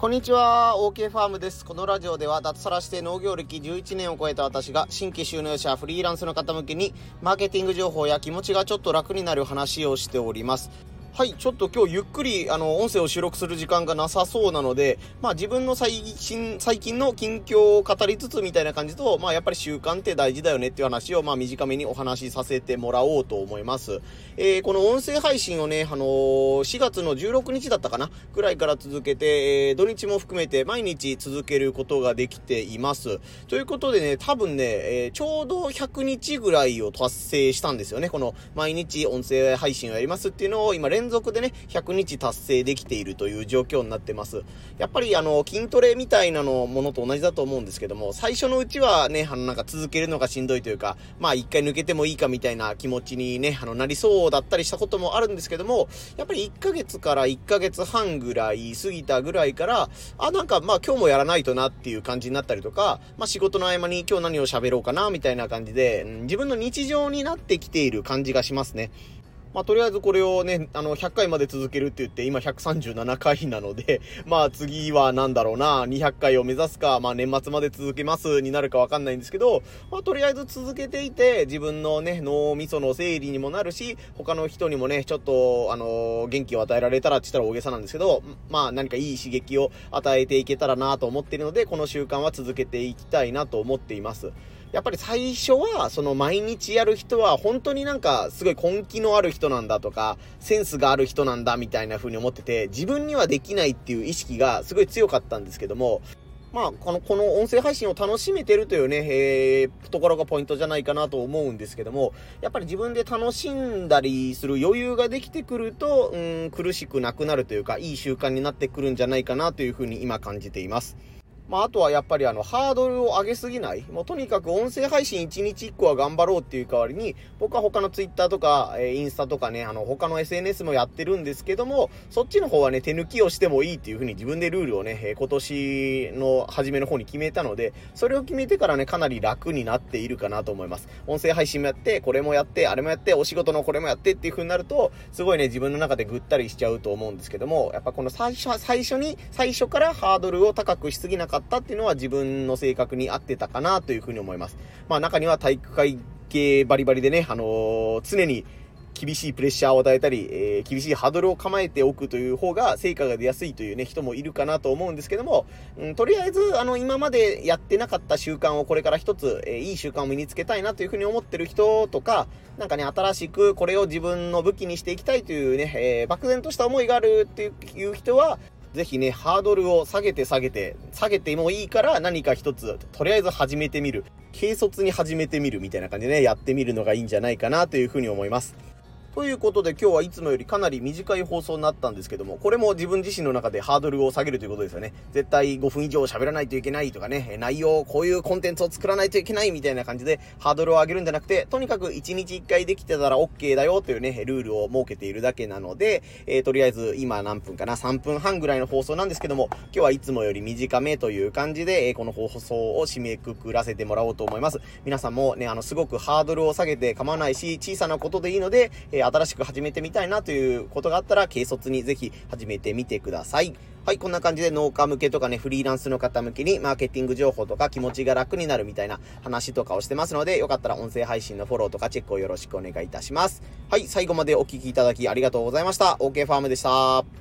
こんにちは、OK ファームです。このラジオでは、脱サラして農業歴11年を超えた私が、新規収納者、フリーランスの方向けに、マーケティング情報や気持ちがちょっと楽になる話をしております。はい、ちょっと今日ゆっくり、あの、音声を収録する時間がなさそうなので、まあ自分の最新、最近の近況を語りつつみたいな感じと、まあやっぱり習慣って大事だよねっていう話を、まあ短めにお話しさせてもらおうと思います。えー、この音声配信をね、あのー、4月の16日だったかなぐらいから続けて、えー、土日も含めて毎日続けることができています。ということでね、多分ね、えー、ちょうど100日ぐらいを達成したんですよね。この毎日音声配信をやりますっていうのを今連連続でね、100日達成できているという状況になってます。やっぱりあの、筋トレみたいなのものと同じだと思うんですけども、最初のうちはね、あの、なんか続けるのがしんどいというか、まあ一回抜けてもいいかみたいな気持ちにね、あの、なりそうだったりしたこともあるんですけども、やっぱり1ヶ月から1ヶ月半ぐらい過ぎたぐらいから、あ、なんかまあ今日もやらないとなっていう感じになったりとか、まあ仕事の合間に今日何を喋ろうかなみたいな感じで、自分の日常になってきている感じがしますね。まあ、とりあえずこれをね、あの、100回まで続けるって言って、今137回なので、まあ、次は何だろうな、200回を目指すか、まあ、年末まで続けますになるかわかんないんですけど、まあ、とりあえず続けていて、自分のね、脳みその整理にもなるし、他の人にもね、ちょっと、あの元気を与えられたらって言ったら大げさなんですけど、まあ、何かいい刺激を与えていけたらなと思っているので、この習慣は続けていきたいなと思っています。やっぱり最初は、その毎日やる人は本当になんかすごい根気のある人なんだとか、センスがある人なんだみたいな風に思ってて、自分にはできないっていう意識がすごい強かったんですけども、まあ、この、この音声配信を楽しめてるというね、えー、ところがポイントじゃないかなと思うんですけども、やっぱり自分で楽しんだりする余裕ができてくると、うん、苦しくなくなるというか、いい習慣になってくるんじゃないかなというふうに今感じています。まあ、あとはやっぱりあの、ハードルを上げすぎない。もうとにかく音声配信1日1個は頑張ろうっていう代わりに、僕は他の Twitter とか、えー、インスタとかね、あの、他の SNS もやってるんですけども、そっちの方はね、手抜きをしてもいいっていう風に自分でルールをね、え、今年の初めの方に決めたので、それを決めてからね、かなり楽になっているかなと思います。音声配信もやって、これもやって、あれもやって、お仕事のこれもやってっていう風になると、すごいね、自分の中でぐったりしちゃうと思うんですけども、やっぱこの最初、最初に、最初からハードルを高くしすぎなかったっていうのは自分の性格に合ってたかなというふうに思います。まあ中には体育会系バリバリでね、あのー、常に厳しいプレッシャーを与えたり、えー、厳しいハードルを構えておくという方が成果が出やすいというね、人もいるかなと思うんですけども、うん、とりあえず、あの、今までやってなかった習慣をこれから一つ、えー、いい習慣を身につけたいなというふうに思ってる人とか、なんかね、新しくこれを自分の武器にしていきたいというね、えー、漠然とした思いがあるっていう人は、ぜひね、ハードルを下げて下げて、下げてもいいから何か一つ、とりあえず始めてみる。軽率に始めてみるみたいな感じでね、やってみるのがいいんじゃないかなというふうに思います。ということで今日はいつもよりかなり短い放送になったんですけども、これも自分自身の中でハードルを下げるということですよね。絶対5分以上喋らないといけないとかね、内容、こういうコンテンツを作らないといけないみたいな感じでハードルを上げるんじゃなくて、とにかく1日1回できてたら OK だよというね、ルールを設けているだけなので、えー、とりあえず今何分かな、3分半ぐらいの放送なんですけども、今日はいつもより短めという感じで、えー、この放送を締めくくらせてもらおうと思います。皆さんもね、あの、すごくハードルを下げて構わないし、小さなことでいいので、えー、新しく始めてみたいなということがあったら、軽率にぜひ始めてみてください。はい、こんな感じで農家向けとかね、フリーランスの方向けにマーケティング情報とか気持ちが楽になるみたいな話とかをしてますので、よかったら音声配信のフォローとかチェックをよろしくお願いいたします。はい、最後までお聴きいただきありがとうございました。OK ファームでした。